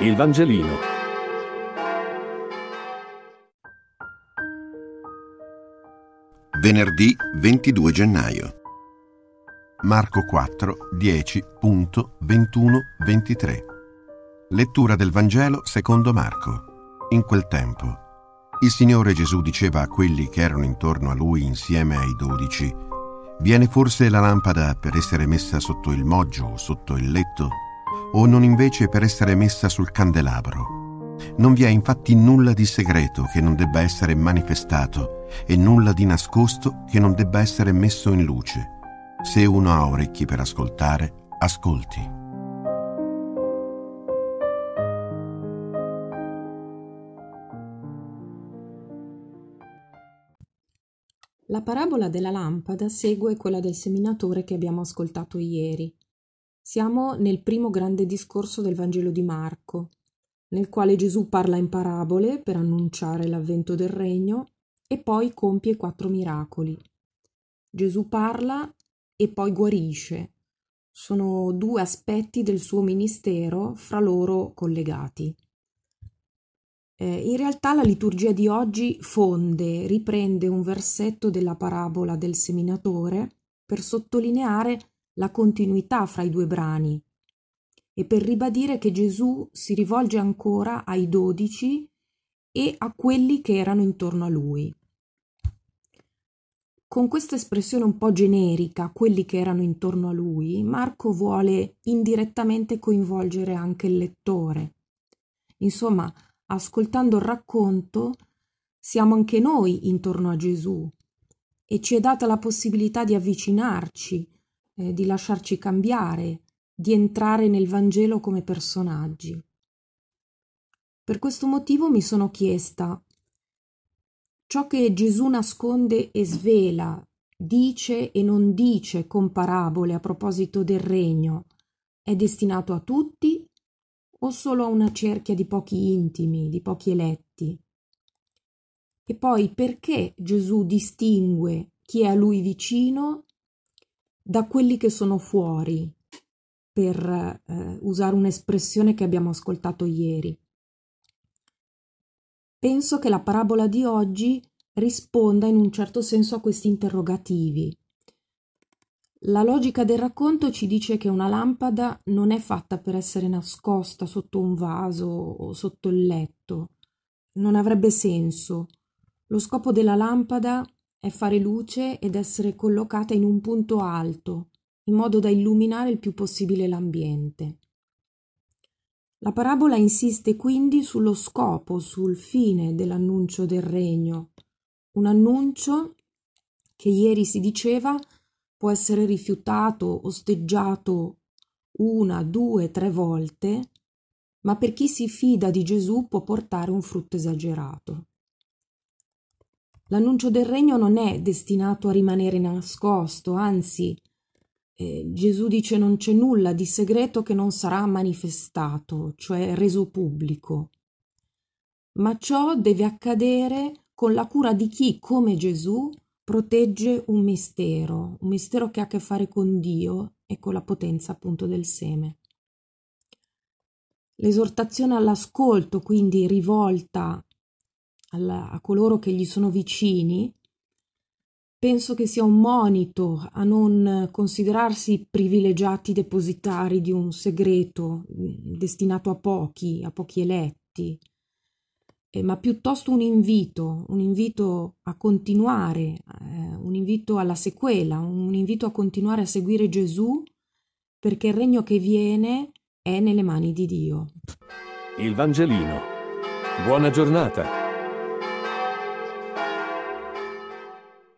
Il Vangelino. Venerdì 22 gennaio. Marco 4, 10.21, 23. Lettura del Vangelo secondo Marco. In quel tempo, il Signore Gesù diceva a quelli che erano intorno a lui insieme ai dodici, Viene forse la lampada per essere messa sotto il moggio o sotto il letto, o non invece per essere messa sul candelabro? Non vi è infatti nulla di segreto che non debba essere manifestato e nulla di nascosto che non debba essere messo in luce. Se uno ha orecchi per ascoltare, ascolti. La parabola della lampada segue quella del seminatore che abbiamo ascoltato ieri. Siamo nel primo grande discorso del Vangelo di Marco, nel quale Gesù parla in parabole per annunciare l'avvento del regno e poi compie quattro miracoli. Gesù parla e poi guarisce. Sono due aspetti del suo ministero fra loro collegati. Eh, in realtà la liturgia di oggi fonde, riprende un versetto della parabola del seminatore per sottolineare la continuità fra i due brani e per ribadire che Gesù si rivolge ancora ai dodici e a quelli che erano intorno a lui. Con questa espressione un po' generica, quelli che erano intorno a lui, Marco vuole indirettamente coinvolgere anche il lettore. Insomma, ascoltando il racconto, siamo anche noi intorno a Gesù e ci è data la possibilità di avvicinarci, eh, di lasciarci cambiare, di entrare nel Vangelo come personaggi. Per questo motivo mi sono chiesta ciò che Gesù nasconde e svela, dice e non dice con parabole a proposito del regno, è destinato a tutti o solo a una cerchia di pochi intimi, di pochi eletti? E poi perché Gesù distingue chi è a lui vicino da quelli che sono fuori, per eh, usare un'espressione che abbiamo ascoltato ieri? Penso che la parabola di oggi risponda in un certo senso a questi interrogativi la logica del racconto ci dice che una lampada non è fatta per essere nascosta sotto un vaso o sotto il letto. Non avrebbe senso. Lo scopo della lampada è fare luce ed essere collocata in un punto alto, in modo da illuminare il più possibile l'ambiente. La parabola insiste quindi sullo scopo, sul fine dell'annuncio del regno, un annuncio che ieri si diceva può essere rifiutato, osteggiato una, due, tre volte, ma per chi si fida di Gesù può portare un frutto esagerato. L'annuncio del regno non è destinato a rimanere nascosto, anzi, eh, Gesù dice non c'è nulla di segreto che non sarà manifestato, cioè reso pubblico. Ma ciò deve accadere con la cura di chi, come Gesù, protegge un mistero, un mistero che ha a che fare con Dio e con la potenza appunto del seme. L'esortazione all'ascolto, quindi rivolta alla, a coloro che gli sono vicini, penso che sia un monito a non considerarsi privilegiati depositari di un segreto mm, destinato a pochi, a pochi eletti, eh, ma piuttosto un invito, un invito a continuare, eh, un invito alla sequela, un invito a continuare a seguire Gesù perché il regno che viene è nelle mani di Dio. Il Vangelino. Buona giornata.